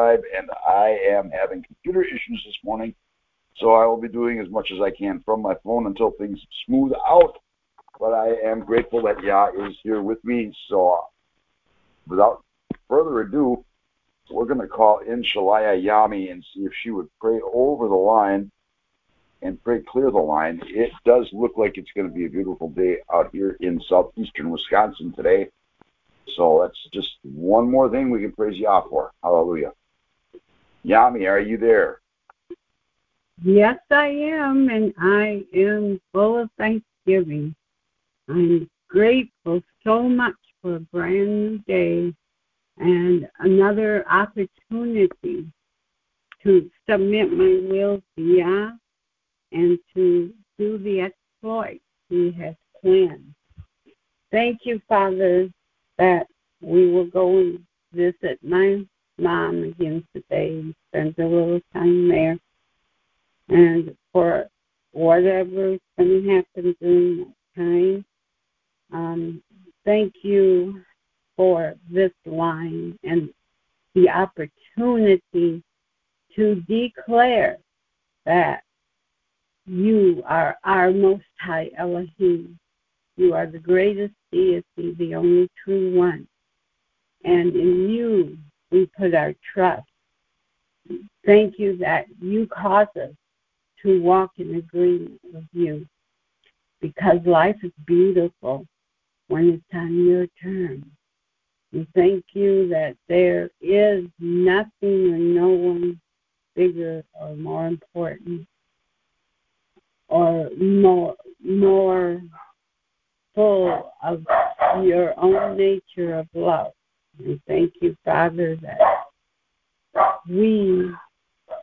Scribe, and I am having computer issues this morning, so I will be doing as much as I can from my phone until things smooth out. But I am grateful that Yah is here with me. So, without further ado, we're going to call in Shalaya Yami and see if she would pray over the line and pray clear the line. It does look like it's going to be a beautiful day out here in southeastern Wisconsin today. So that's just one more thing we can praise Yah for. Hallelujah. Yami, are you there? Yes, I am, and I am full of thanksgiving. I'm grateful so much for a brand new day and another opportunity to submit my will to Yah and to do the exploit He has planned. Thank you, Father, that we will go and visit my mom again today and spend a little time there. And for whatever going to happen during that time, um, thank you for this line and the opportunity to declare that you are our Most High Elohim. You are the greatest deity, the only true one. And in you we put our trust. Thank you that you cause us to walk in agreement with you because life is beautiful when it's on your terms. We thank you that there is nothing or no one bigger or more important or more more full of your own nature of love. And thank you, Father, that we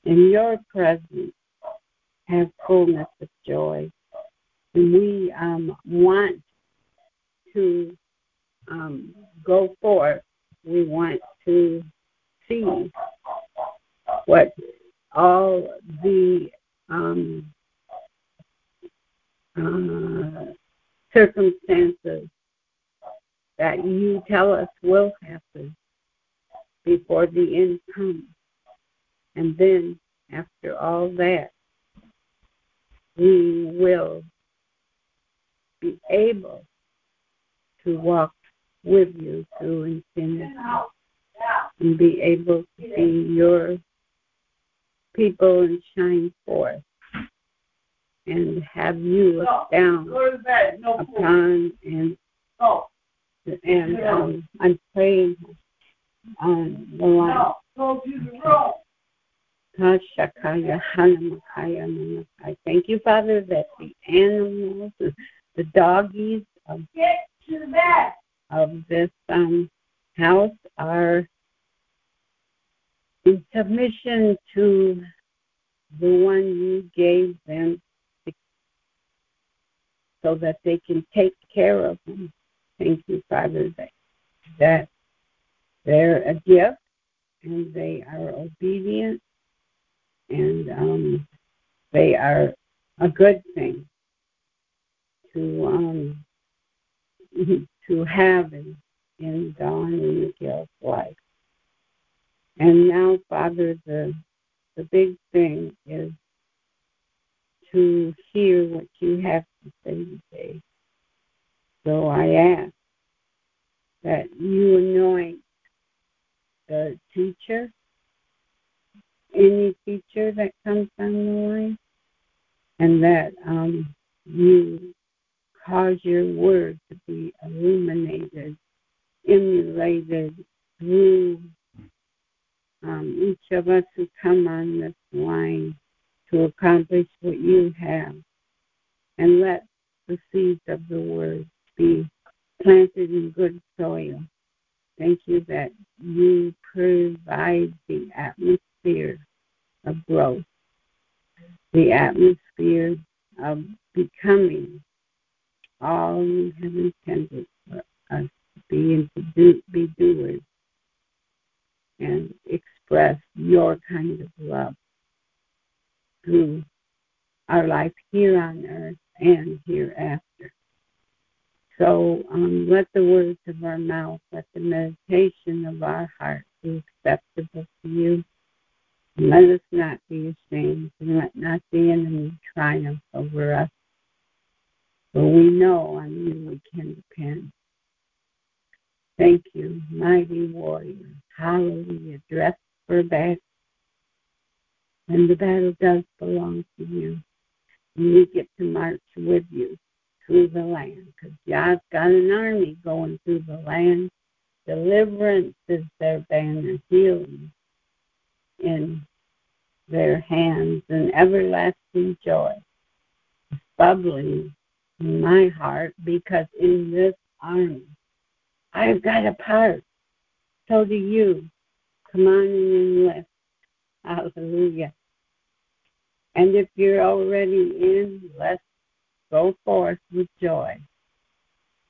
in your presence have fullness of joy. And we um, want to um, go forth. We want to see what all the um, uh, circumstances that you tell us will happen before the end comes. And then, after all that, we will be able to walk with you through infinity and be able to be your people and shine forth and have you look down upon and and um, I'm praying on the line. Thank you, Father, that the animals, the doggies of, of this um, house are in submission to the one you gave them so that they can take care of them. Thank you, Father, that, that they're a gift and they are obedient and um, they are a good thing to um, to have in, in Dawn and Miguel's life. And now, Father, the the big thing is to hear what you have to say today. So I ask that you anoint the teacher, any teacher that comes on the line, and that um, you cause your word to be illuminated, emulated through um, each of us who come on this line to accomplish what you have. And let the seeds of the word be planted in good soil. Thank you that you provide the atmosphere of growth, the atmosphere of becoming all you have intended for us to be and to do, be doers and express your kind of love through our life here on earth and hereafter. So um, let the words of our mouth, let the meditation of our heart be acceptable to you. Let us not be ashamed, and let not the enemy triumph over us. For we know on you we can depend. Thank you, mighty warrior. Hallelujah. Dress for battle. And the battle does belong to you. And we get to march with you through the land because God's got an army going through the land. Deliverance is their banner, healing in their hands, and everlasting joy bubbling in my heart because in this army I've got a part. So do you. Come on and enlist. Hallelujah. And if you're already in, let's go forth with joy.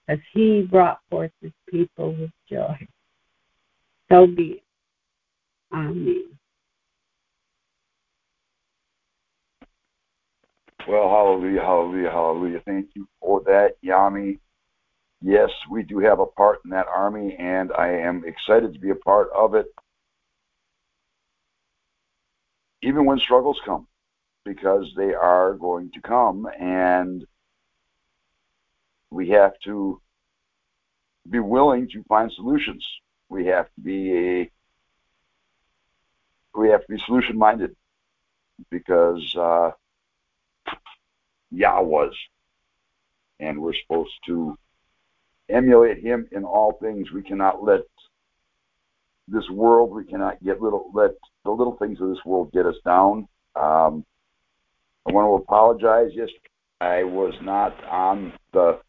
As he brought forth his people with joy. So be it. Amen. Well, hallelujah, hallelujah, hallelujah. Thank you for that, Yami. Yes, we do have a part in that army, and I am excited to be a part of it, even when struggles come, because they are going to come, and we have to be willing to find solutions. We have to be a we have to be solution minded because uh, Yah was, and we're supposed to emulate Him in all things. We cannot let this world, we cannot get little let the little things of this world get us down. Um, I want to apologize. Yes, I was not on the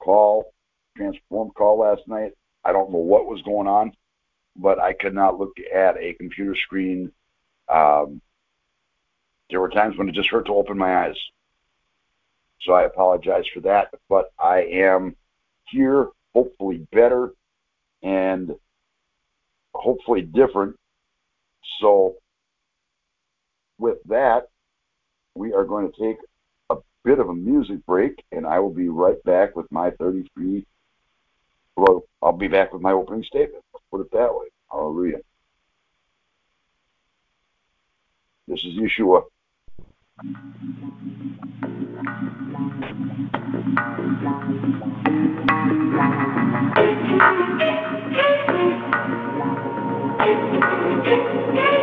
call, transform call last night. I don't know what was going on, but I could not look at a computer screen. Um, there were times when it just hurt to open my eyes. So I apologize for that, but I am here, hopefully better and hopefully different. So with that, we are going to take a bit of a music break, and I will be right back with my 33. Well, I'll be back with my opening statement. Let's put it that way. Hallelujah. This is Yeshua.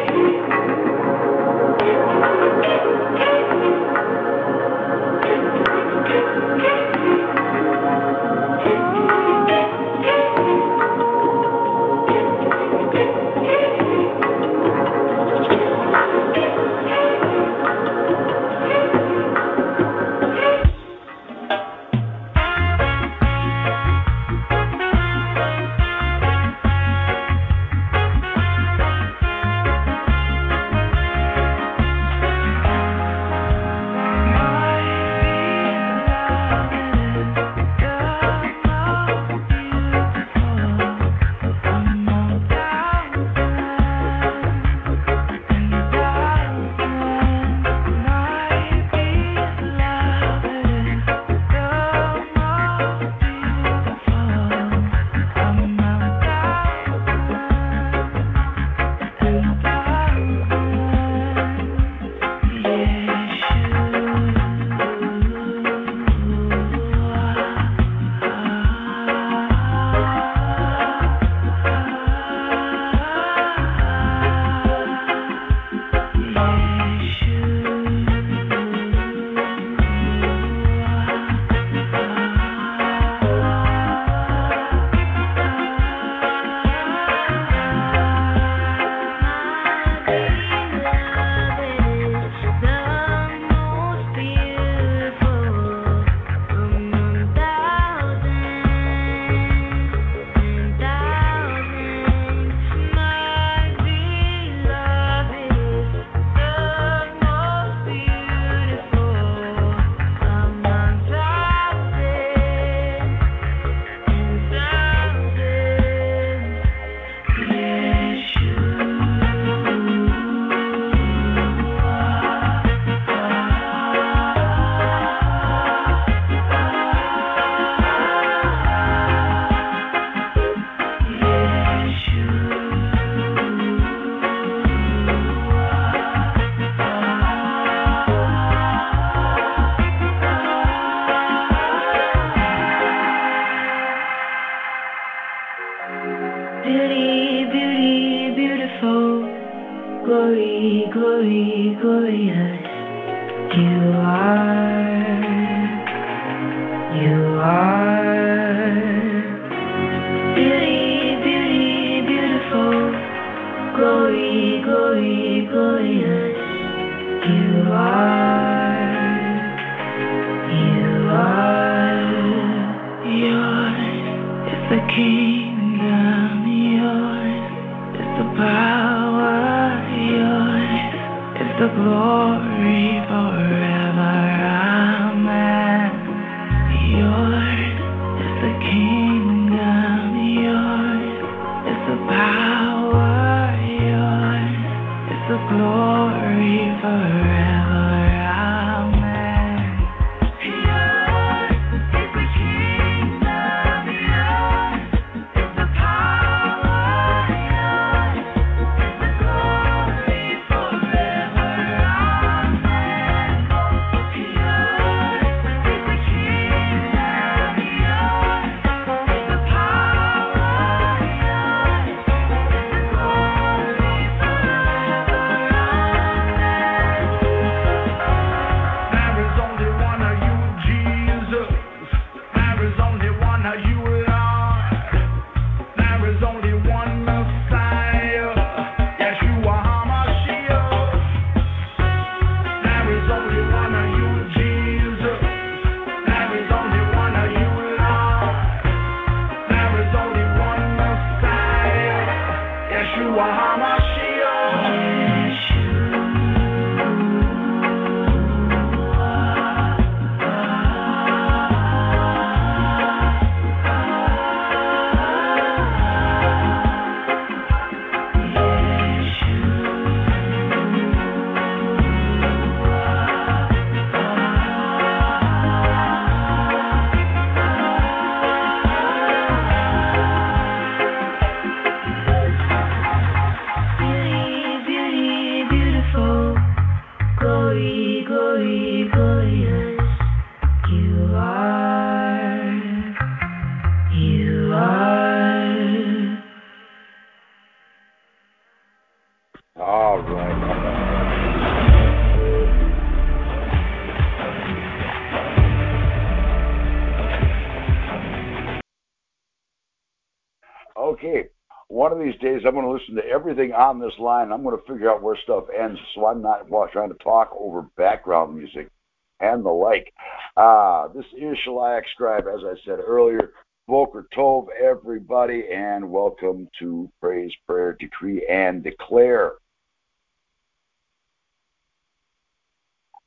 of these days, I'm going to listen to everything on this line. I'm going to figure out where stuff ends, so I'm not trying to talk over background music and the like. Uh, this is Shalayak Scribe, as I said earlier. Boker Tov, everybody, and welcome to Praise, Prayer, Decree, and Declare.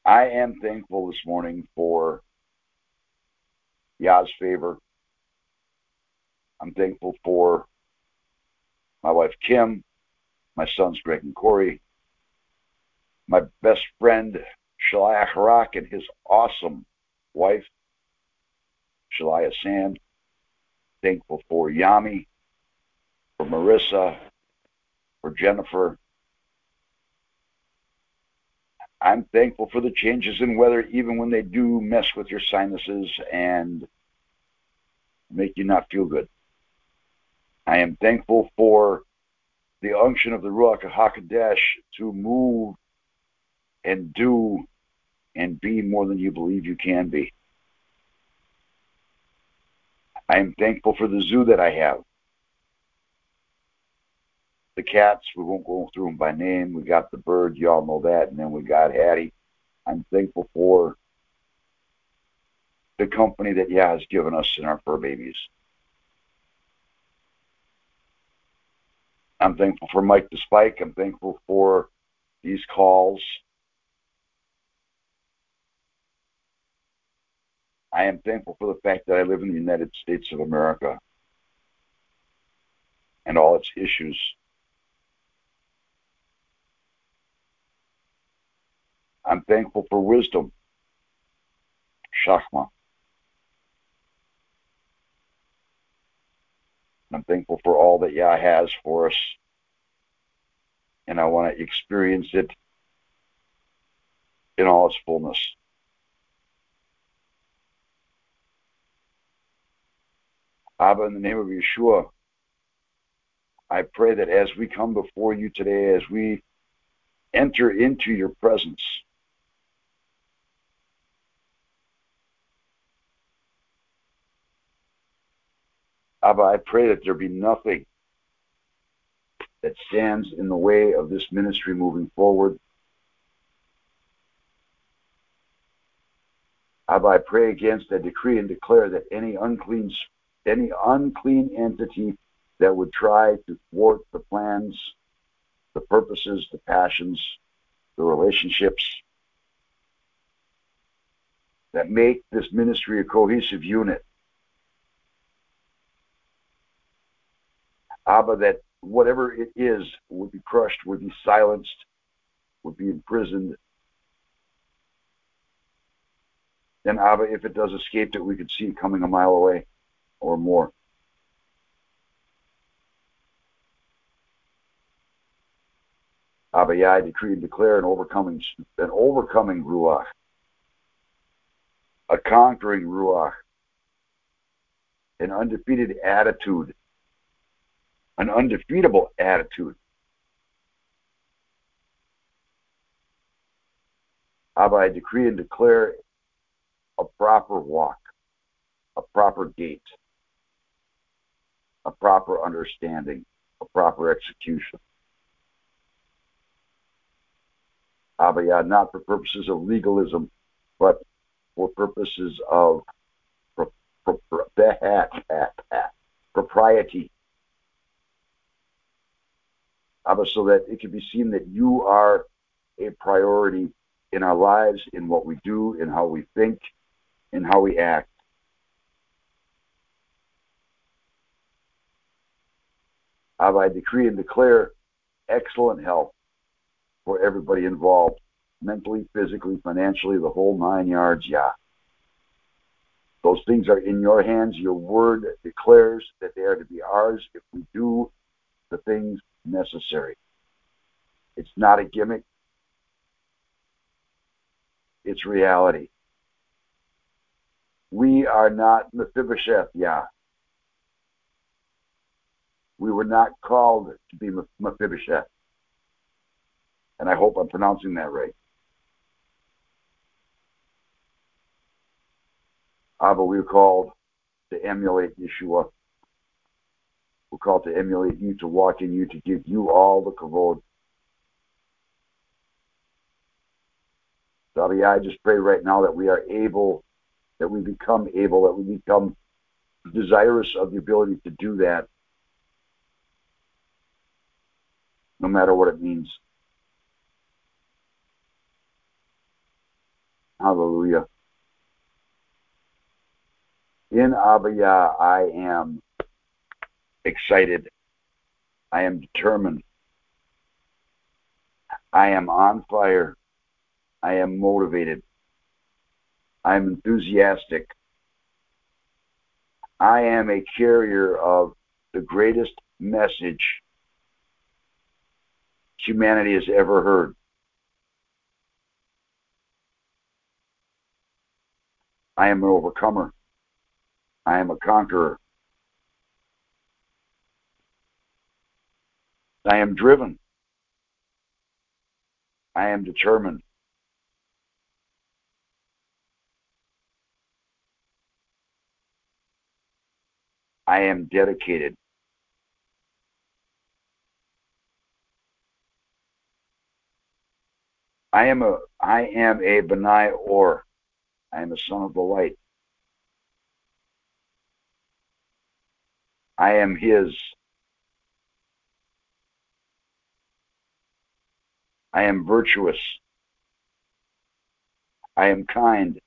I am thankful this morning for Yah's favor. I'm thankful for my wife Kim, my sons Greg and Corey, my best friend Shalaya Harak and his awesome wife Shalaya Sand. Thankful for Yami, for Marissa, for Jennifer. I'm thankful for the changes in weather, even when they do mess with your sinuses and make you not feel good. I am thankful for the unction of the Ruach HaKodesh to move and do and be more than you believe you can be. I am thankful for the zoo that I have. The cats, we won't go through them by name. We got the bird, you all know that, and then we got Hattie. I'm thankful for the company that Yah has given us in our fur babies. I'm thankful for Mike the Spike. I'm thankful for these calls. I am thankful for the fact that I live in the United States of America and all its issues. I'm thankful for wisdom, Shachma. I'm thankful for all that Yah has for us, and I want to experience it in all its fullness. Abba, in the name of Yeshua, I pray that as we come before you today, as we enter into your presence, Abba, I pray that there be nothing that stands in the way of this ministry moving forward. Abba, I pray against, I decree and declare that any unclean, any unclean entity that would try to thwart the plans, the purposes, the passions, the relationships that make this ministry a cohesive unit. Abba, that whatever it is would be crushed, would be silenced, would be imprisoned. Then, Abba, if it does escape, that we could see it coming a mile away or more. Abba, I decree and declare an overcoming, an overcoming ruach, a conquering ruach, an undefeated attitude, an undefeatable attitude. Abba, I decree and declare a proper walk, a proper gait, a proper understanding, a proper execution. Abba, yeah, not for purposes of legalism, but for purposes of pro- pro- pro- propriety. Abba, so that it can be seen that you are a priority in our lives, in what we do, in how we think, in how we act. Abba, I decree and declare excellent health for everybody involved, mentally, physically, financially, the whole nine yards, yeah. Those things are in your hands. Your word declares that they are to be ours if we do the things necessary. It's not a gimmick. It's reality. We are not Mephibosheth, yeah. We were not called to be Mephibosheth. And I hope I'm pronouncing that right. Ah, Abba, we were called to emulate Yeshua. We're called to emulate you, to walk in you, to give you all the kavod. Abba, I just pray right now that we are able, that we become able, that we become desirous of the ability to do that, no matter what it means. Hallelujah. In Abaya, I am excited. I am determined. I am on fire. I am motivated. I am enthusiastic. I am a carrier of the greatest message humanity has ever heard. I am an overcomer. I am a conqueror. I am driven. I am determined. I am dedicated. I am a I am a Benai Or. I am a son of the light. I am his. I am virtuous. I am kind.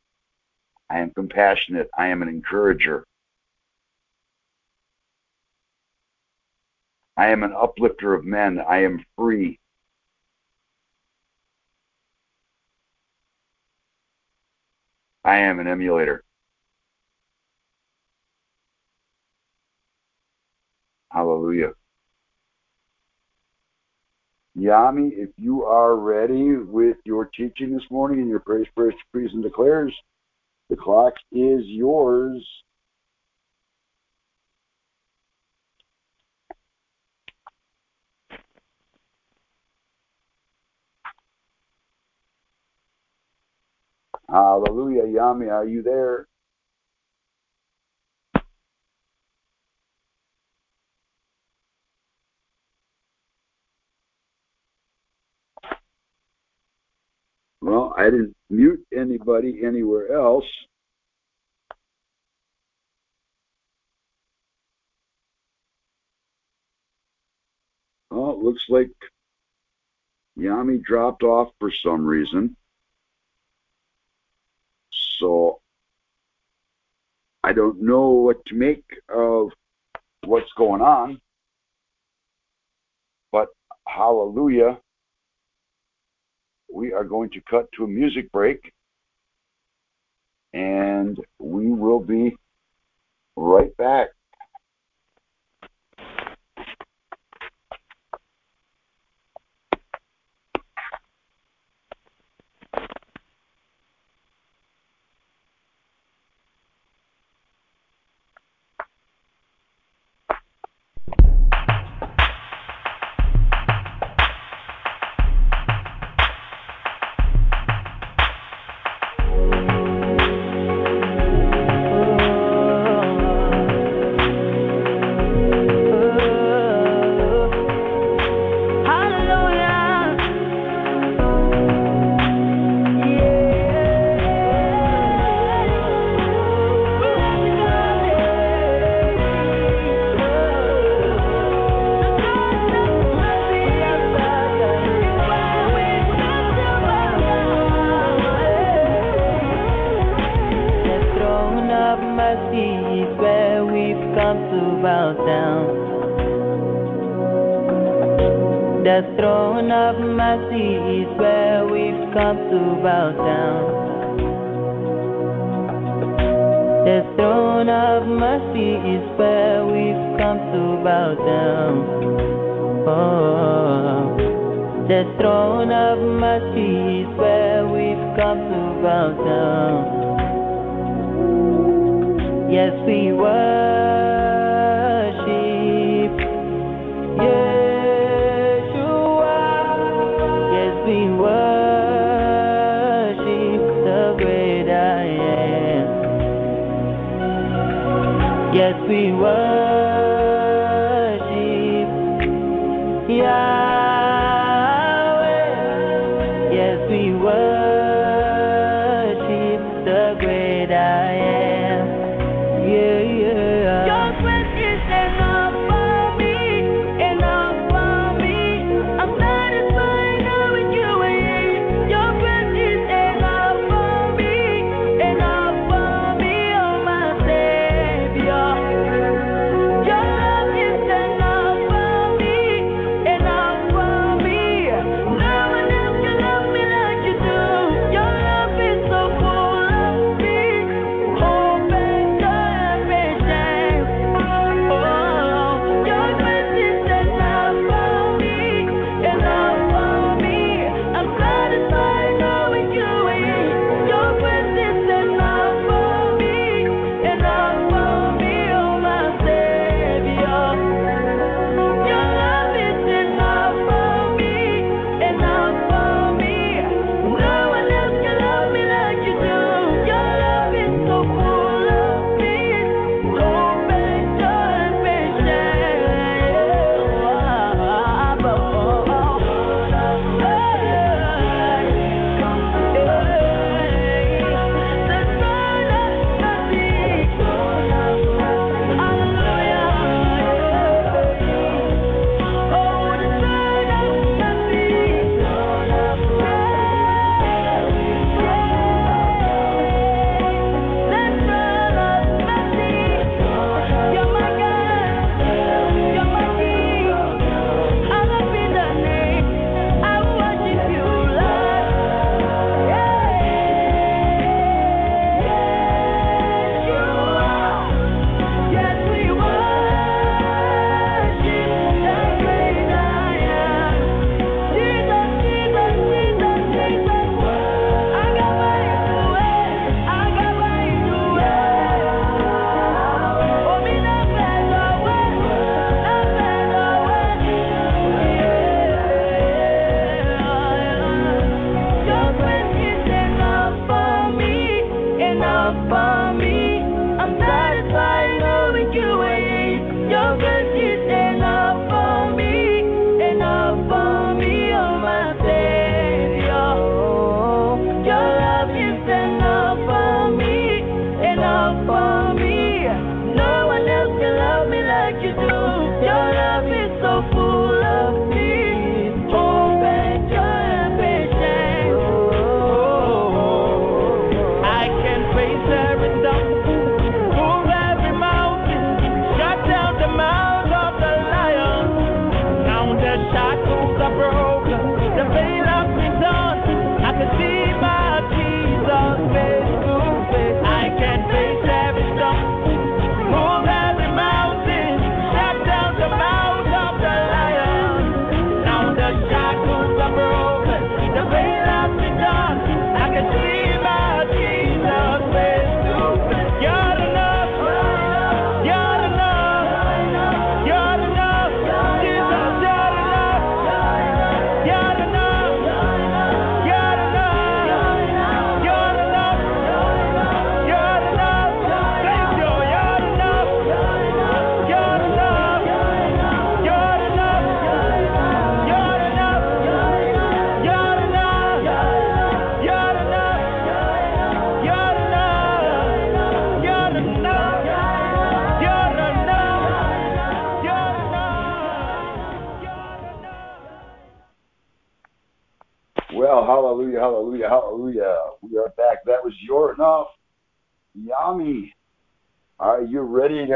I am compassionate. I am an encourager. I am an uplifter of men. I am free. I am an emulator. Hallelujah. Yami, if you are ready with your teaching this morning and your praise, praise, praise, and declares, the clock is yours. Hallelujah. Yami, are you there? Well, I didn't mute anybody anywhere else. It looks like Yami dropped off for some reason. So I don't know what to make of what's going on. But hallelujah. We are going to cut to a music break and we will be right back.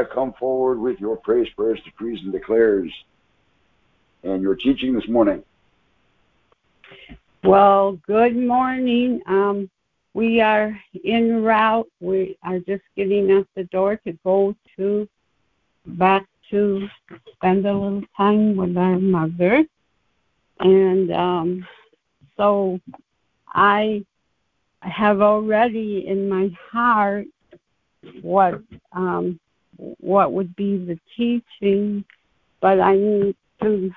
Come forward with your praise, prayers, decrees, and declares and your teaching this morning? Well, good morning. Um, we are en route. We are just getting out the door to go to back to spend a little time with our mother. And um, so I have already in my heart what um, what would be the teaching, but I need to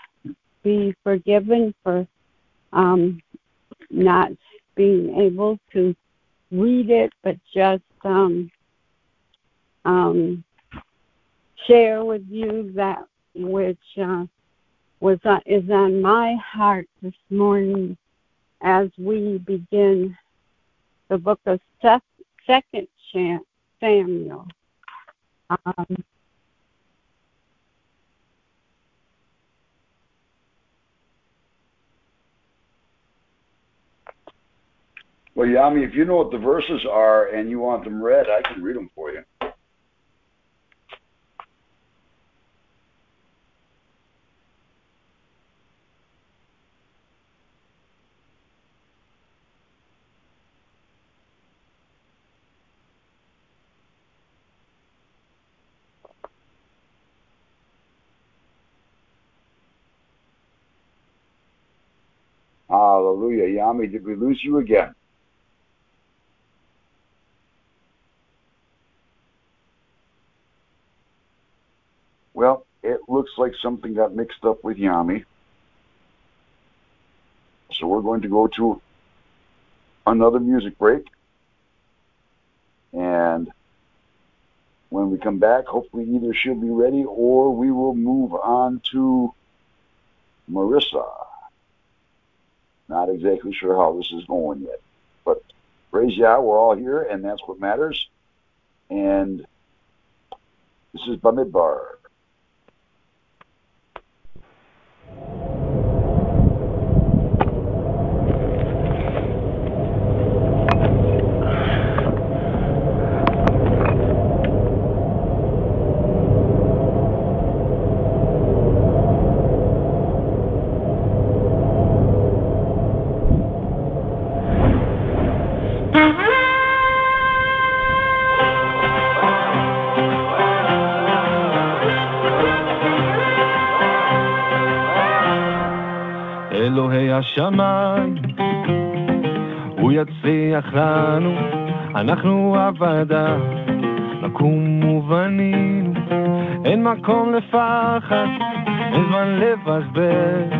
be forgiven for um, not being able to read it, but just um, um, share with you that which uh, was uh, is on my heart this morning as we begin the book of Second Samuel. Um, Well, Yami, if you know what the verses are and you want them read, I can read them for you. Hallelujah. Yami, did we lose you again? Well, it looks like something got mixed up with Yami. So we're going to go to another music break. And when we come back, hopefully either she'll be ready or we will move on to Marissa. Not exactly sure how this is going yet. But praise Yah, we're all here, and that's what matters. And this is Bamidbar. יצליח לנו, אנחנו עבדה, נקום ובנינו, אין מקום לפחד, אין זמן לבזבז.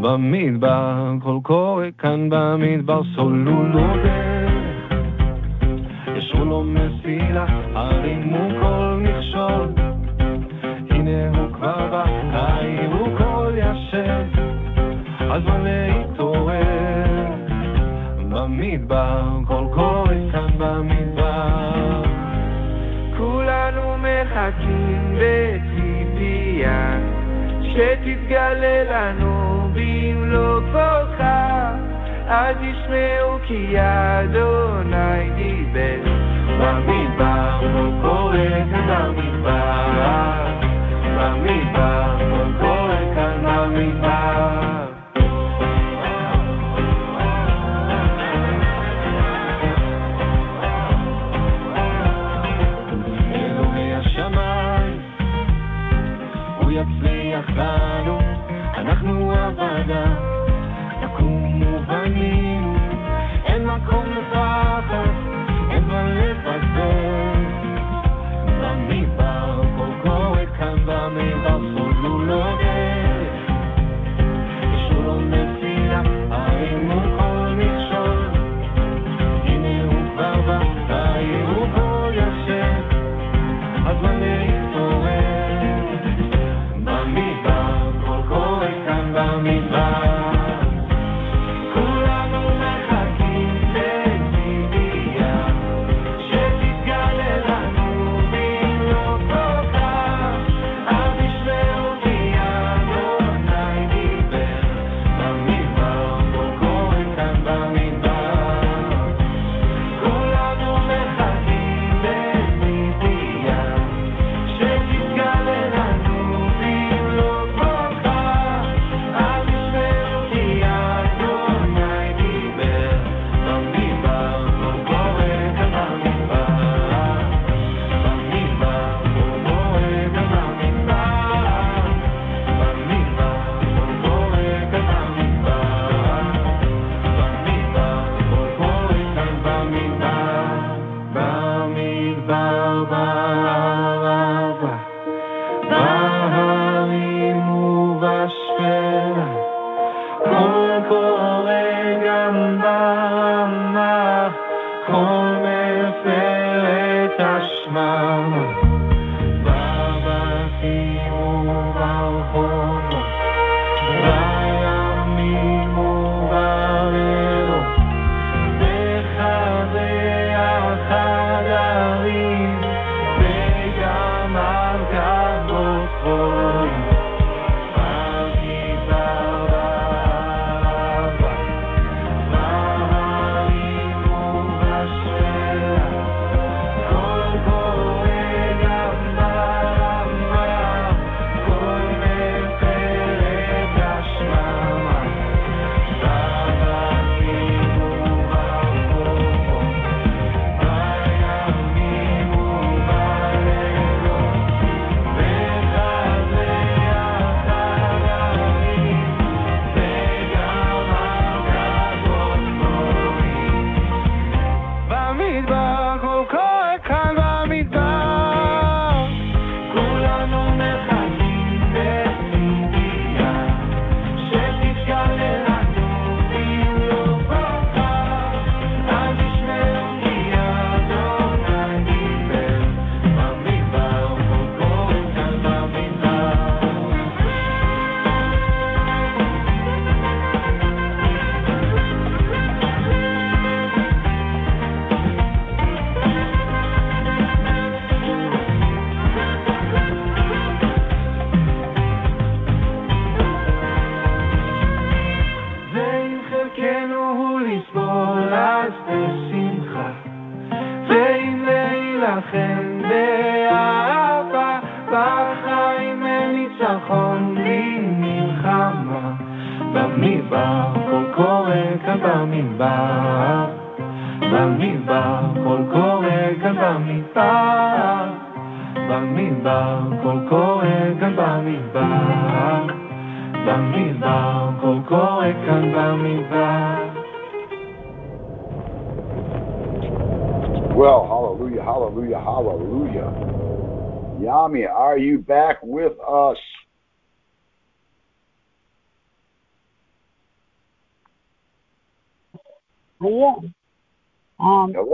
במדבר, קול קורא כאן במדבר, סוללו לו דרך, ישרו לו מסילה, הרימו כל מכשול, הנה הוא כבר בא, תאירו כל ישן. הזמן להתעורר במדבר, קול קורא כאן במדבר. כולנו מחכים בציפייה שתתגלה לנו במלוא כוחך אז ישמעו כי אדוני דיבר במדבר, קול קורא כאן במדבר. במדבר, קול קורא כאן במדבר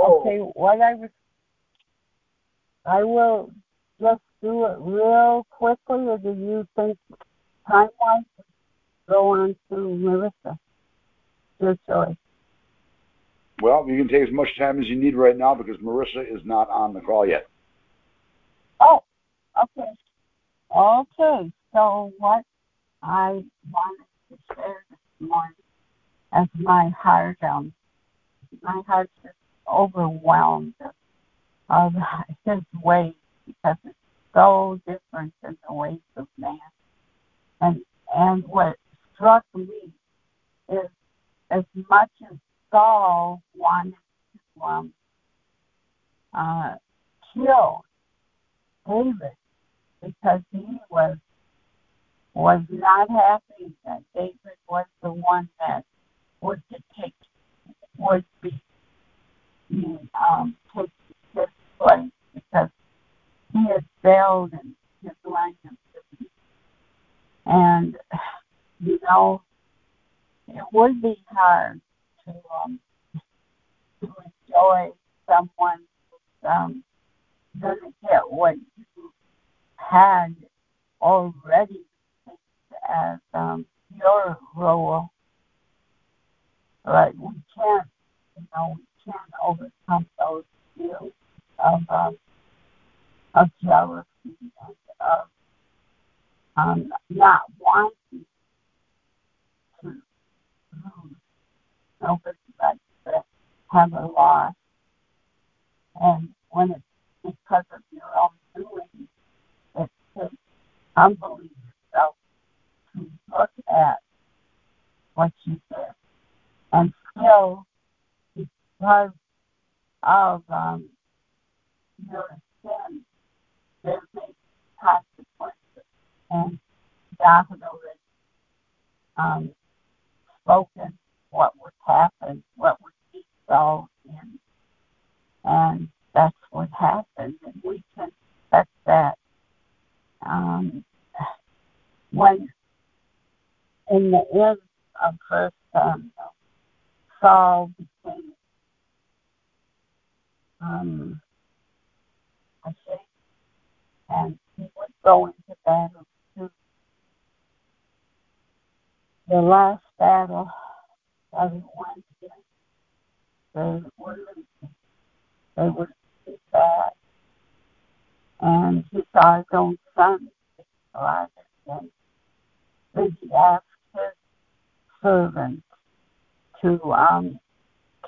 Um, okay, what I was, I will just do it real quickly, or do you think time-wise go on to Marissa? Your choice. Well, you can take as much time as you need right now because Marissa is not on the call yet. Oh, okay. Okay, so what I wanted to share this morning as my heart, um, my heart's just overwhelmed of his ways because it's so different than the ways of man. And and what struck me is as much as Saul wanted to um, uh, kill David because he was was not happy that David was the one that would take would be um, take his place because he had failed in his duty. And you know, it would be hard to um, to enjoy someone who um, doesn't get what you had already as um, your role. But we can't, you know, we can't overcome those feelings of um, of jealousy and of um, not wanting to lose. Nobody likes to have a loss. And when it's because of your own doing, it takes humbling yourself to look at what you did. And still, because of um, your sin, there may consequences. And God already um, spoken what would happen, what would be so in. And that's what happened. And we can expect that um, when in the end of First Samuel, Saul became um, a sheikh, and he would go into battle too. The last battle that he went in, they were losing. They were too bad. And he saw his own son alive again. Then he asked his servant to um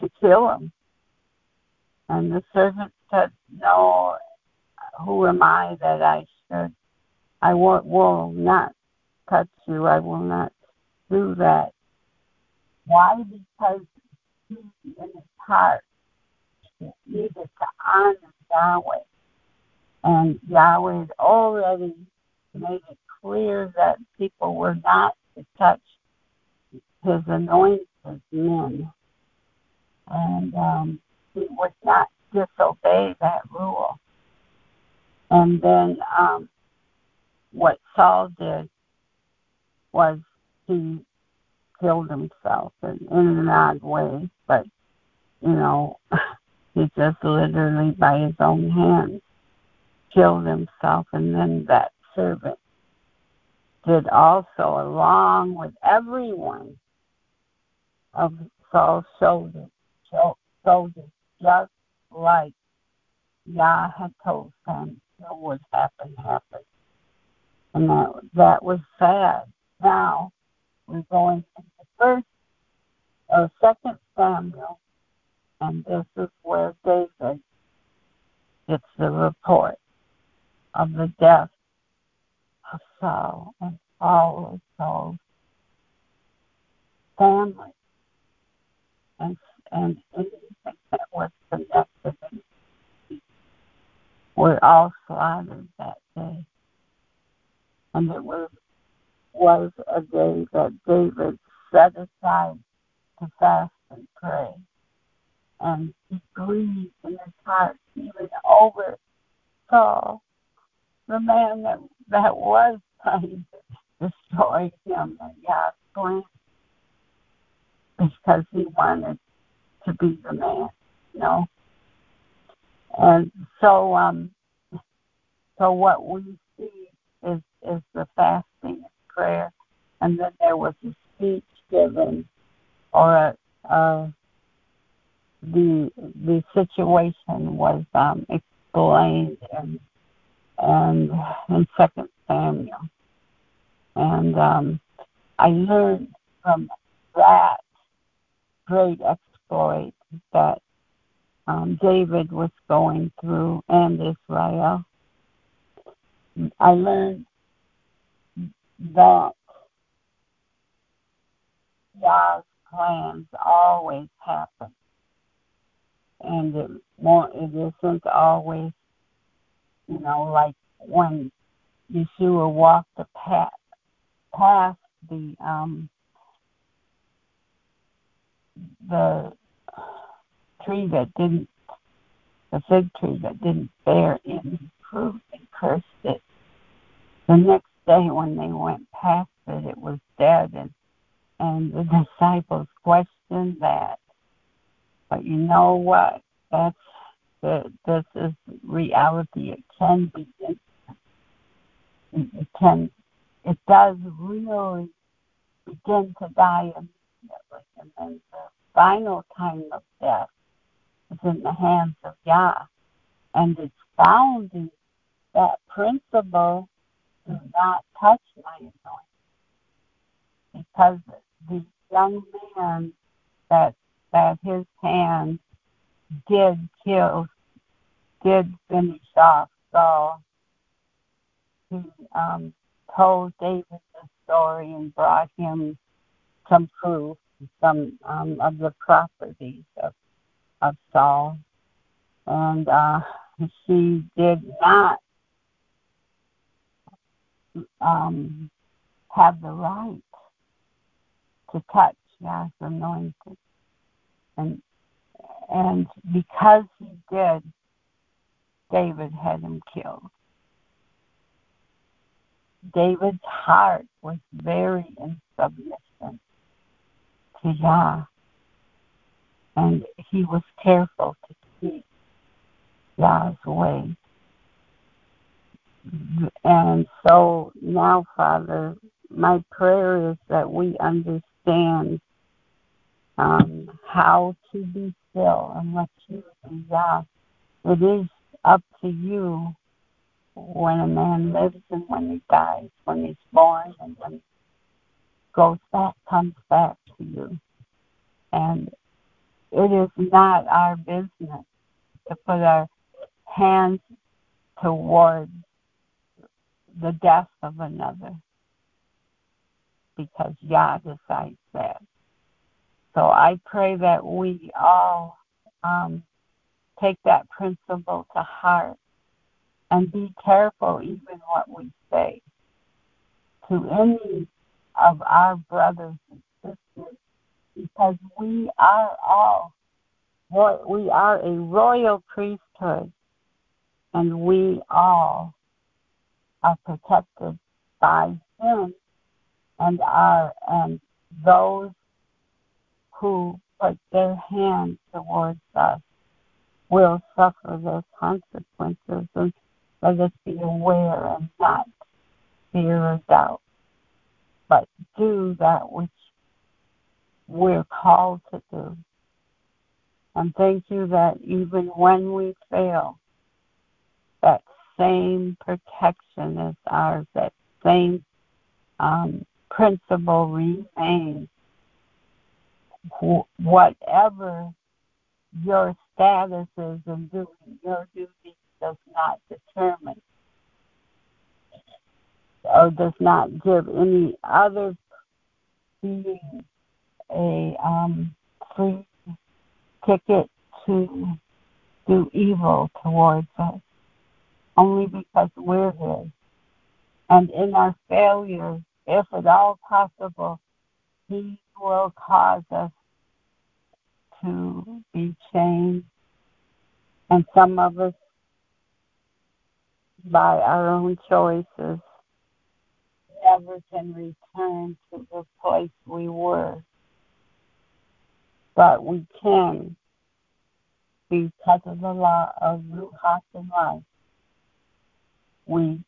to kill him. And the servant said, No, who am I that I should? I will, not touch you. I will not do that. Why? Because he, in his heart, needed to honor Yahweh. And Yahweh had already made it clear that people were not to touch his anointed men. And um, he would not disobey that rule. And then um, what Saul did was he killed himself in, in an odd way, but you know, he just literally by his own hands killed himself, and then that servant did also, along with everyone of Saul's soldiers, soldiers, just like Yah had told them what would happen, happen. And that, that was sad. Now, we're going into first or second Samuel, and this is where David gets the report of the death of Saul and all of Saul's family and and that was connected were all slaughtered that day. And it was was a day that David set aside to fast and pray. And he grieved in his heart even over Saul, the man that that was trying to destroy him and God's because he wanted to be the man, you know. And so um so what we see is is the fasting and prayer and then there was a speech given or a, a the the situation was um explained and and in second Samuel. And um I learned from that great exploit that um, David was going through and Israel. I learned that God's plans always happen, and it won't. It isn't always, you know, like when Yeshua walked the path past the um the tree that didn't, the fig tree that didn't bear any fruit and cursed it. The next day when they went past it, it was dead, and and the disciples questioned that. But you know what? That's the this is reality. It can be. It, can. It does really begin to die immediately, and then the final time of death is in the hands of Yah. And it's found in that principle do not touch my anointing. Because the young man that that his hand did kill did finish off Saul. He um, told David the story and brought him some proof some um, of the properties of, of Saul. And uh, she did not um, have the right to touch God's anointed. And, and because he did, David had him killed. David's heart was very in submission to Yah. And he was careful to keep Yah's way. And so now, Father, my prayer is that we understand um, how to be still and let you be Yah. It is up to you when a man lives and when he dies, when he's born and when he goes back, comes back to you. And it is not our business to put our hands toward the death of another because Yah decides that. So I pray that we all um, take that principle to heart and be careful even what we say to any of our brothers and because we are all we are a royal priesthood and we all are protected by him and are and those who put their hand towards us will suffer those consequences and let us be aware and not fear or doubt but do that which we're called to do. And thank you that even when we fail, that same protection is ours, that same um, principle remains. Wh- whatever your status is in doing your duty does not determine or does not give any other being a um, free ticket to do evil towards us, only because we're His. And in our failures, if at all possible, He will cause us to be changed. And some of us, by our own choices, never can return to the place we were. But we can because of the law of Ruach and life. We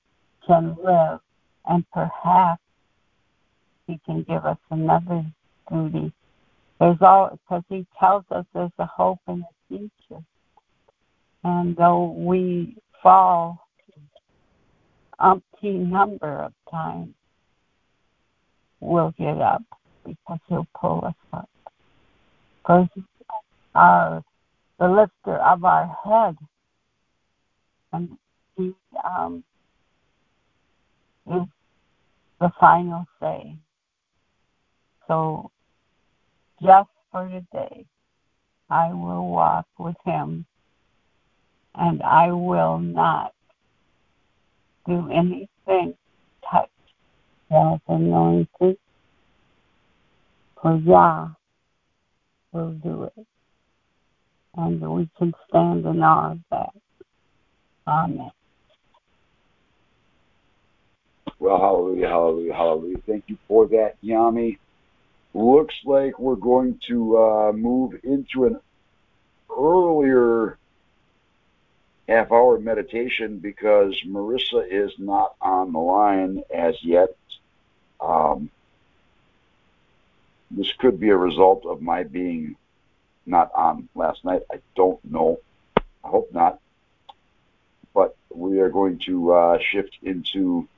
can live and perhaps he can give us another duty. There's all because he tells us there's a hope in the future. And though we fall umpteen number of times, we'll get up because he'll pull us up. Because our the lifter of our head and he um, is the final say. So just for today, I will walk with him and I will not do anything touch God's anointed. For Yah will do it. And we can stand in awe of that. Amen. Well, hallelujah, hallelujah, hallelujah. Thank you for that, Yami. Looks like we're going to uh, move into an earlier half hour meditation because Marissa is not on the line as yet. Um, this could be a result of my being not on last night. I don't know. I hope not. But we are going to uh, shift into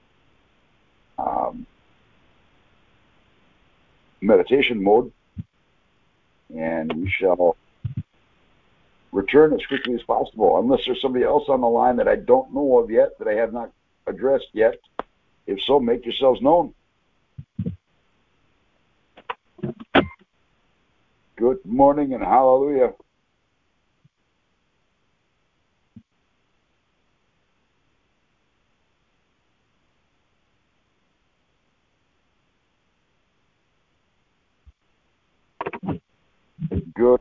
um, meditation mode, and we shall return as quickly as possible, unless there's somebody else on the line that I don't know of yet, that I have not addressed yet. If so, make yourselves known. Good morning and hallelujah. Good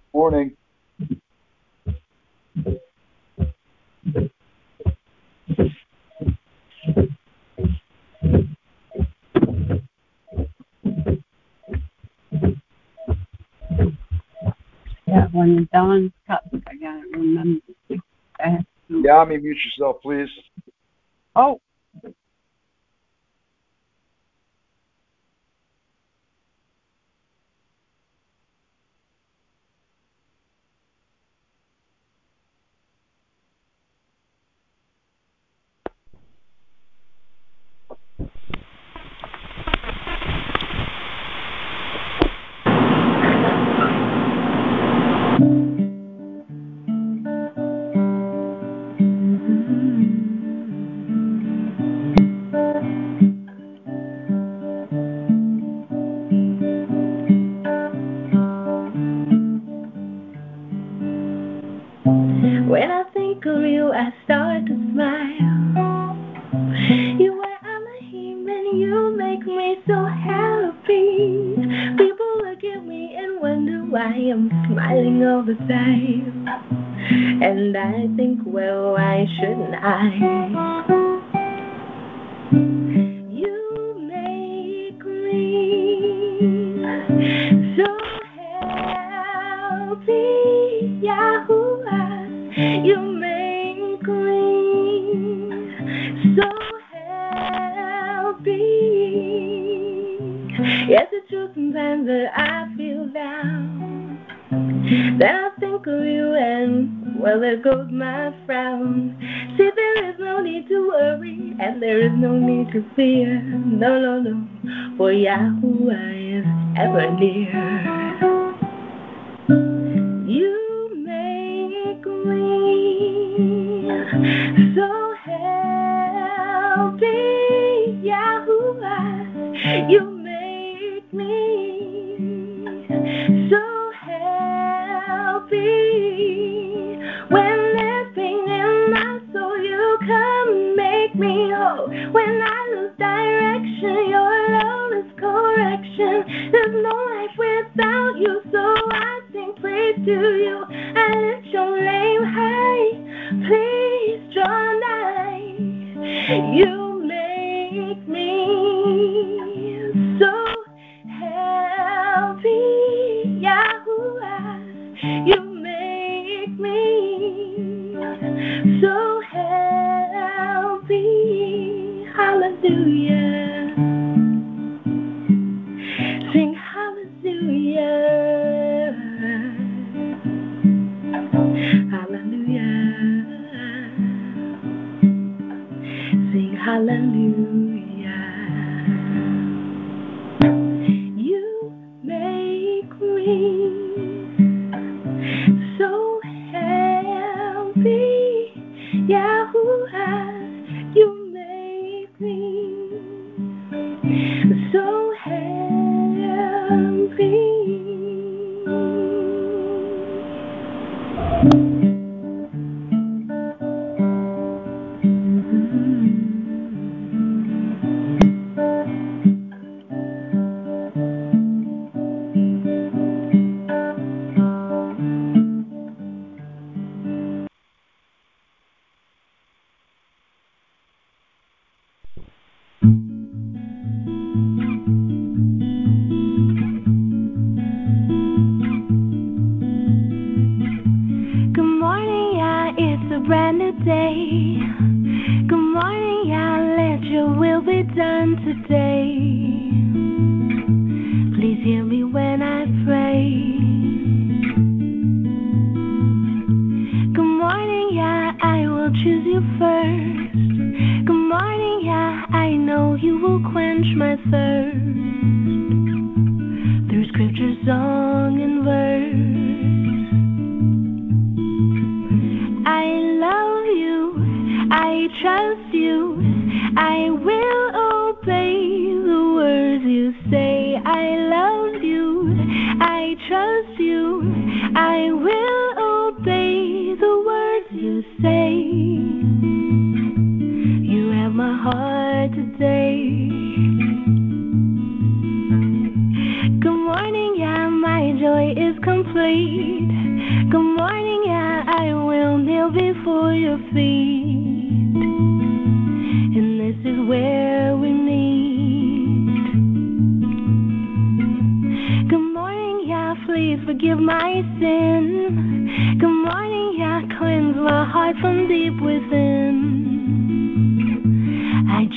morning. Yeah, when I gotta remember to ask you. Mute yourself, please. Oh,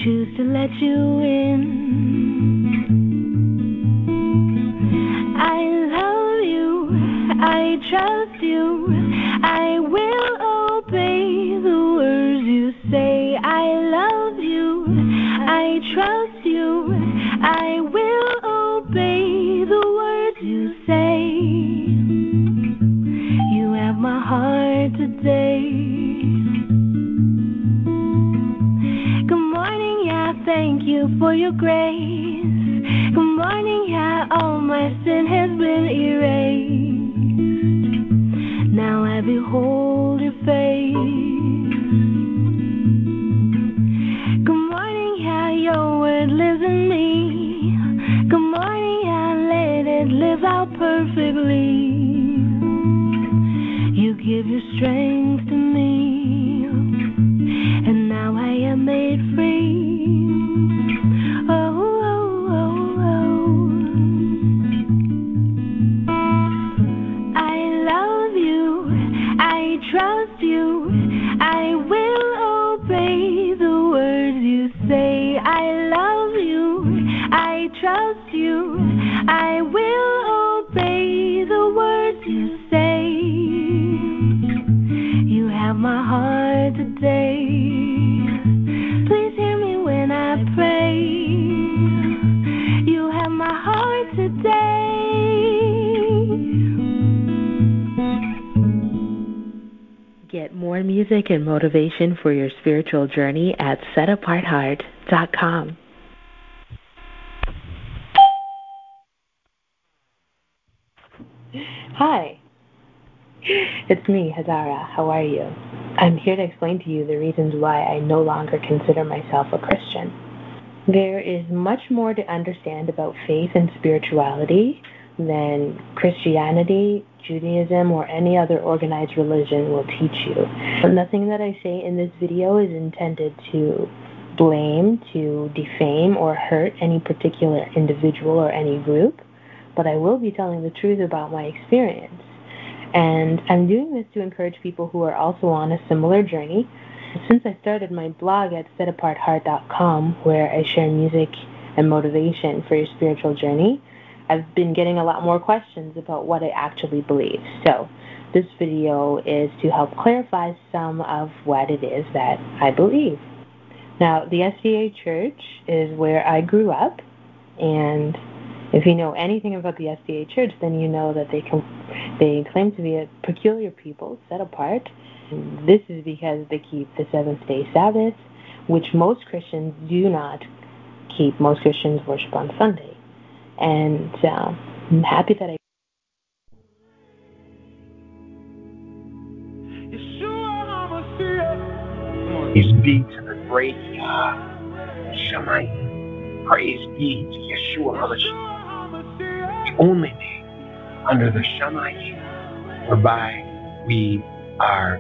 choose to let you in. motivation for your spiritual journey at setapartheart.com. Hi, it's me, Hazara. How are you? I'm here to explain to you the reasons why I no longer consider myself a Christian. There is much more to understand about faith and spirituality than Christianity Judaism, or any other organized religion will teach you. But Nothing that I say in this video is intended to blame, to defame, or hurt any particular individual or any group, but I will be telling the truth about my experience. And I'm doing this to encourage people who are also on a similar journey. Since I started my blog at setapartheart.com, where I share music and motivation for your spiritual journey, I've been getting a lot more questions about what I actually believe. So this video is to help clarify some of what it is that I believe. Now, the SDA Church is where I grew up, and if you know anything about the SDA Church, then you know that they they claim to be a peculiar people set apart. This is because they keep the seventh day Sabbath, which most Christians do not keep. Most Christians worship on Sunday, and uh, I'm happy that I. Praise be to the great Yah Shammai. Praise be to Yeshua HaMashiach, the only name under the Shammai whereby we are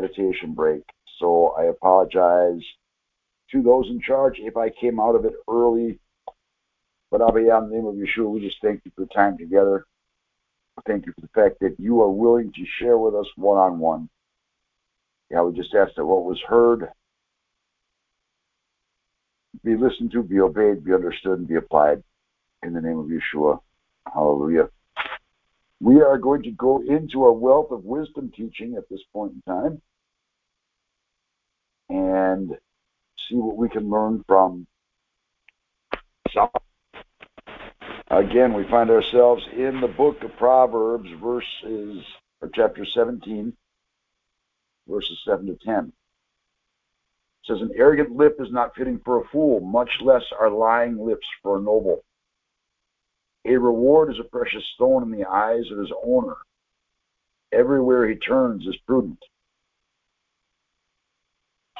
meditation break, so I apologize to those in charge if I came out of it early. But I'll be on the name of Yeshua. We just thank you for the time together. Thank you for the fact that you are willing to share with us one on one. Yeah, we just ask that what was heard be listened to, be obeyed, be understood, and be applied in the name of Yeshua. Hallelujah. We are going to go into a wealth of wisdom teaching at this point in time and see what we can learn from Solomon. Again, we find ourselves in the book of Proverbs, verses or chapter 17, verses 7 to 10. It says, An arrogant lip is not fitting for a fool, much less are lying lips for a noble. A reward is a precious stone in the eyes of his owner. Everywhere he turns is prudent.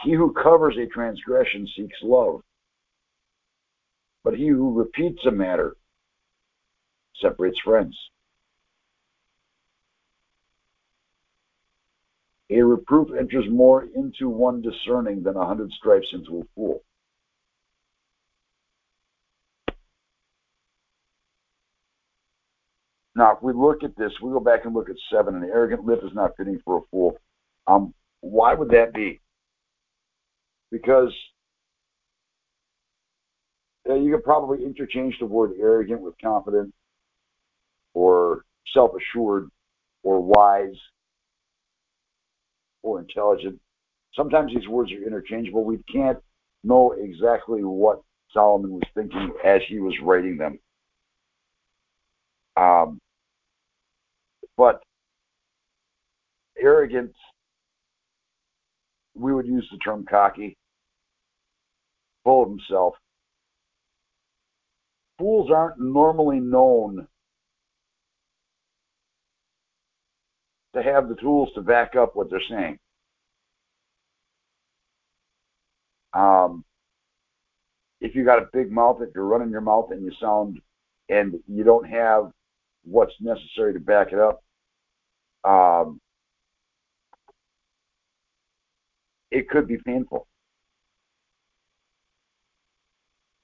He who covers a transgression seeks love, but he who repeats a matter separates friends. A reproof enters more into one discerning than a hundred stripes into a fool. Now, if we look at this, we go back and look at seven. An arrogant lip is not fitting for a fool. Um, why would that be? Because uh, you could probably interchange the word arrogant with confident, or self-assured, or wise, or intelligent. Sometimes these words are interchangeable. We can't know exactly what Solomon was thinking as he was writing them. Um, but arrogant, we would use the term cocky, full of himself. Fools aren't normally known to have the tools to back up what they're saying. Um, if you got a big mouth, if you're running your mouth and you sound, and you don't have what's necessary to back it up, um, it could be painful.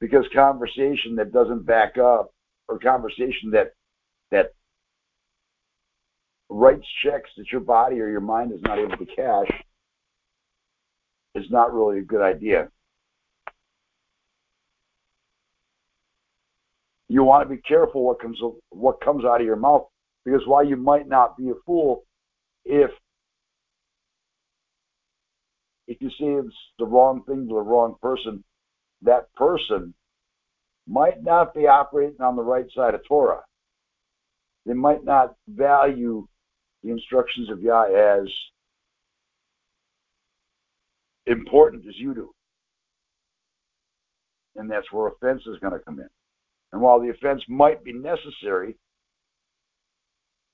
Because conversation that doesn't back up, or conversation that that writes checks that your body or your mind is not able to cash, is not really a good idea. You want to be careful what comes what comes out of your mouth because while you might not be a fool, if if you say it's the wrong thing to the wrong person, that person might not be operating on the right side of Torah. They might not value the instructions of Yah as important as you do. And that's where offense is going to come in. And while the offense might be necessary,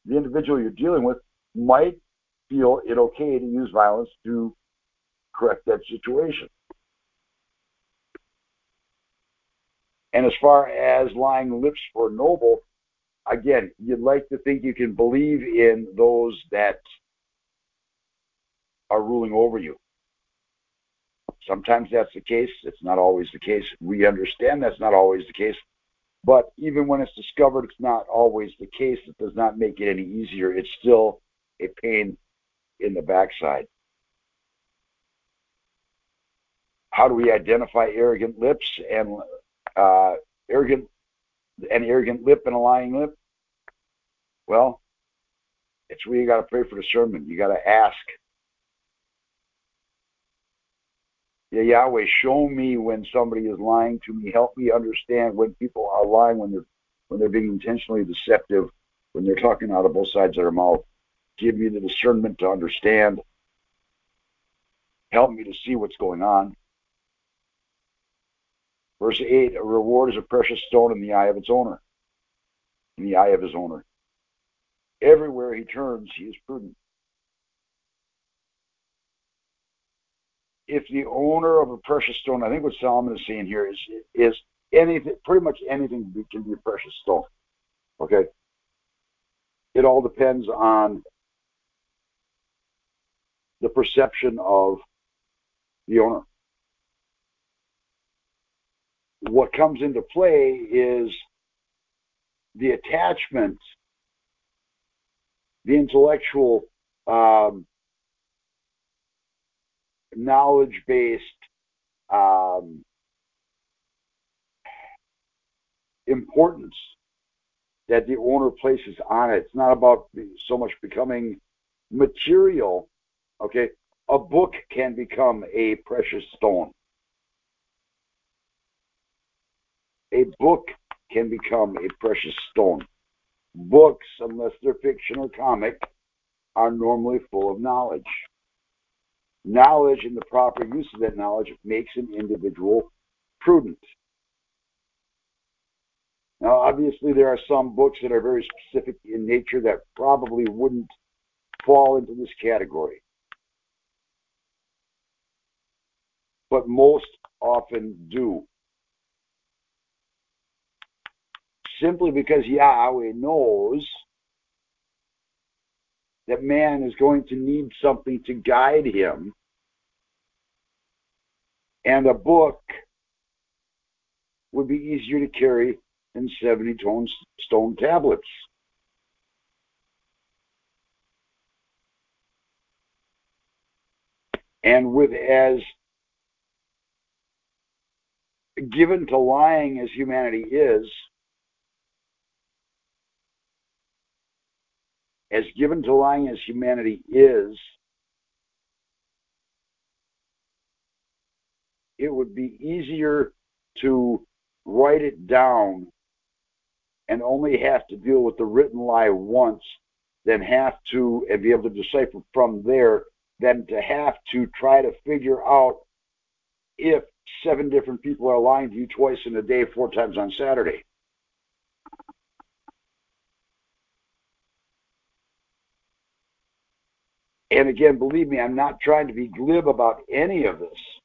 the individual you're dealing with might feel it okay to use violence to correct that situation. And as far as lying lips for noble, again, you'd like to think you can believe in those that are ruling over you. Sometimes that's the case. It's not always the case. We understand that's not always the case. But even when it's discovered it's not always the case, it does not make it any easier. It's still a pain in the backside. How do we identify arrogant lips and uh, arrogant an arrogant lip and a lying lip? Well, it's where you got to pray for discernment. You got to ask. Yeah, Yahweh, show me when somebody is lying to me. Help me understand when people are lying, when they're when they're being intentionally deceptive, when they're talking out of both sides of their mouth. Give me the discernment to understand. Help me to see what's going on. Verse 8 A reward is a precious stone in the eye of its owner, in the eye of his owner. Everywhere he turns, he is prudent. If the owner of a precious stone, I think what Solomon is saying here is, is anything, pretty much anything can be a precious stone. Okay? It all depends on the perception of the owner. What comes into play is the attachment, the intellectual, um, knowledge based um, importance that the owner places on it. It's not about so much becoming material. Okay, a book can become a precious stone. A book can become a precious stone. Books, unless they're fiction or comic, are normally full of knowledge. Knowledge and the proper use of that knowledge makes an individual prudent. Now, obviously, there are some books that are very specific in nature that probably wouldn't fall into this category. But most often do. Simply because Yahweh knows that man is going to need something to guide him. And a book would be easier to carry than 70 stone tablets. And with as given to lying as humanity is, as given to lying as humanity is, it would be easier to write it down and only have to deal with the written lie once than have to and be able to decipher from there than to have to try to figure out if seven different people are lying to you twice in a day, four times on Saturday. And again, believe me, I'm not trying to be glib about any of this.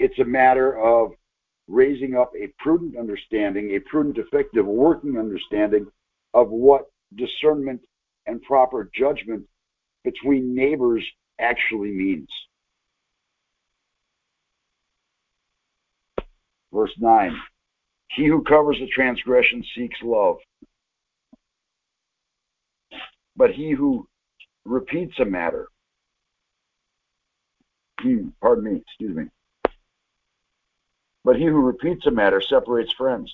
It's a matter of raising up a prudent understanding, a prudent, effective, working understanding of what discernment and proper judgment between neighbors actually means. Verse 9 He who covers a transgression seeks love, but he who repeats a matter, hmm, pardon me, excuse me, but he who repeats a matter separates friends.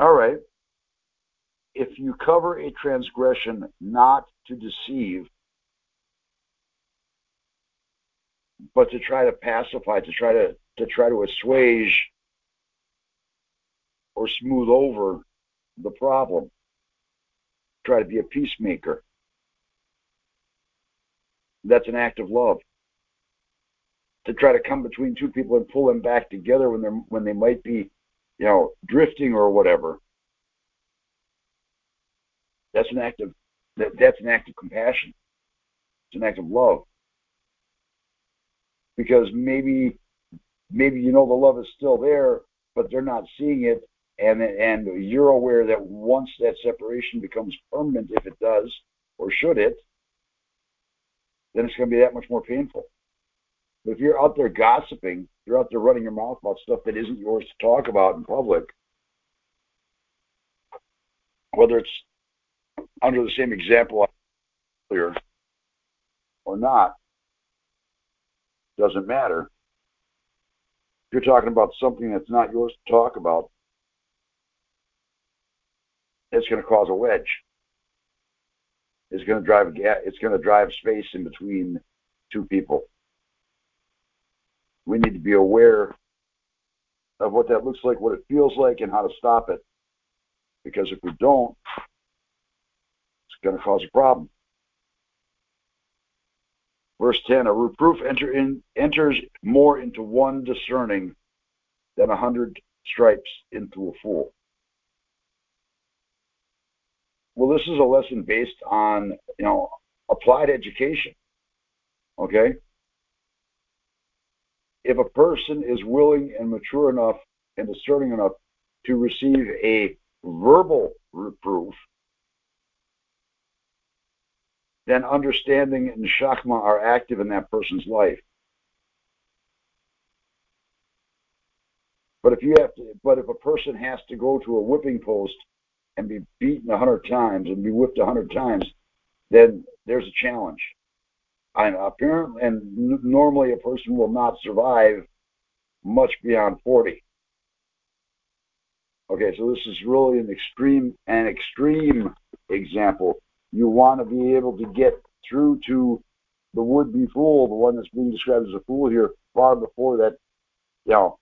All right. If you cover a transgression not to deceive, but to try to pacify, to try to to try to assuage or smooth over the problem. Try to be a peacemaker. That's an act of love. To try to come between two people and pull them back together when they're when they might be, you know, drifting or whatever. That's an act of that, that's an act of compassion. It's an act of love. Because maybe maybe you know the love is still there, but they're not seeing it and and you're aware that once that separation becomes permanent, if it does, or should it, then it's going to be that much more painful. But if you're out there gossiping, you're out there running your mouth about stuff that isn't yours to talk about in public, whether it's under the same example earlier or not, doesn't matter. If you're talking about something that's not yours to talk about, it's going to cause a wedge. It's going to drive it's going to drive space in between two people. We need to be aware of what that looks like, what it feels like, and how to stop it. Because if we don't, it's going to cause a problem. Verse 10 A reproof enter in, enters more into one discerning than a hundred stripes into a fool. Well, this is a lesson based on, you know, applied education. Okay? If a person is willing and mature enough and discerning enough to receive a verbal reproof, then understanding and shakma are active in that person's life. But if you have to, but if a person has to go to a whipping post and be beaten a hundred times and be whipped a hundred times, then there's a challenge. And apparently, and normally a person will not survive much beyond 40. Okay, so this is really an extreme, an extreme example. You want to be able to get through to the would-be fool, the one that's being described as a fool here, far before that, you know,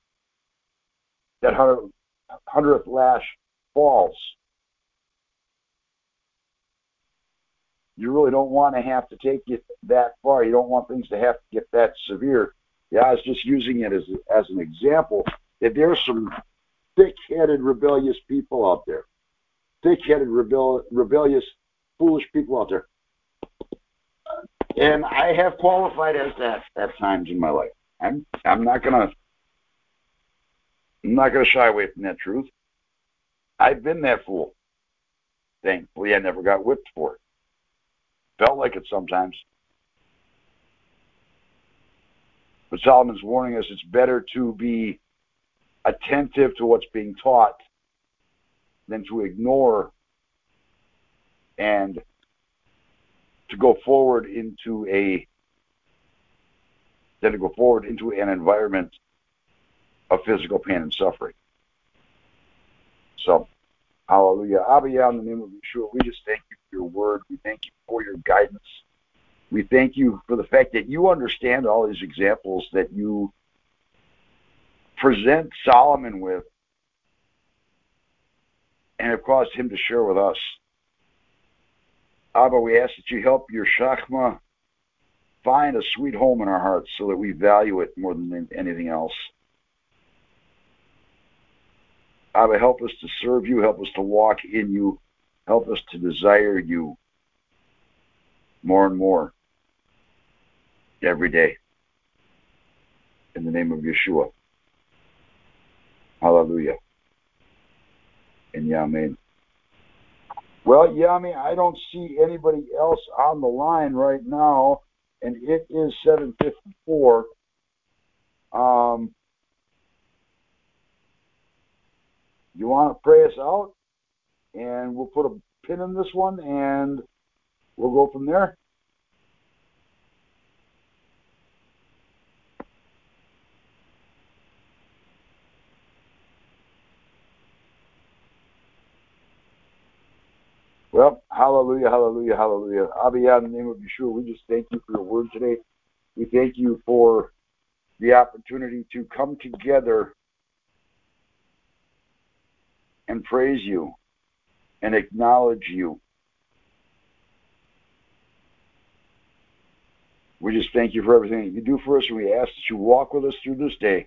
that hundred, hundredth lash falls. You really don't want to have to take it that far. You don't want things to have to get that severe. Yeah, I was just using it as as an example that there's some thick-headed, rebellious people out there. Thick-headed, rebel, rebellious, foolish people out there. And I have qualified as that at times in my life. I'm I'm not gonna I'm not gonna shy away from that truth. I've been that fool. Thankfully, I never got whipped for it. Felt like it sometimes. But Solomon's warning us it's better to be attentive to what's being taught than to ignore and to go forward into a than to go forward into an environment of physical pain and suffering. So, hallelujah. Abba, in the name of Yeshua, we just thank you your word. We thank you for your guidance. We thank you for the fact that you understand all these examples that you present Solomon with and have caused him to share with us. Abba, we ask that you help your Shachma find a sweet home in our hearts so that we value it more than anything else. Abba, help us to serve you, help us to walk in you, help us to desire you more and more every day. In the name of Yeshua. Hallelujah. And Yamin. Well, Yami, I don't see anybody else on the line right now, and it is 754. Um, you want to pray us out? And we'll put a pin in this one, and we'll go from there. Well, hallelujah, hallelujah, hallelujah. Abiyah, in the name of Yeshua, we just thank you for your word today. We thank you for the opportunity to come together and praise you and acknowledge you. We just thank you for everything you do for us, and we ask that you walk with us through this day,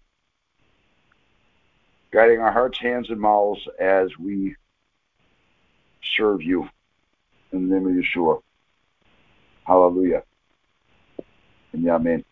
guiding our hearts, hands, and mouths as we serve you in the name of Yeshua. Hallelujah. And Amen.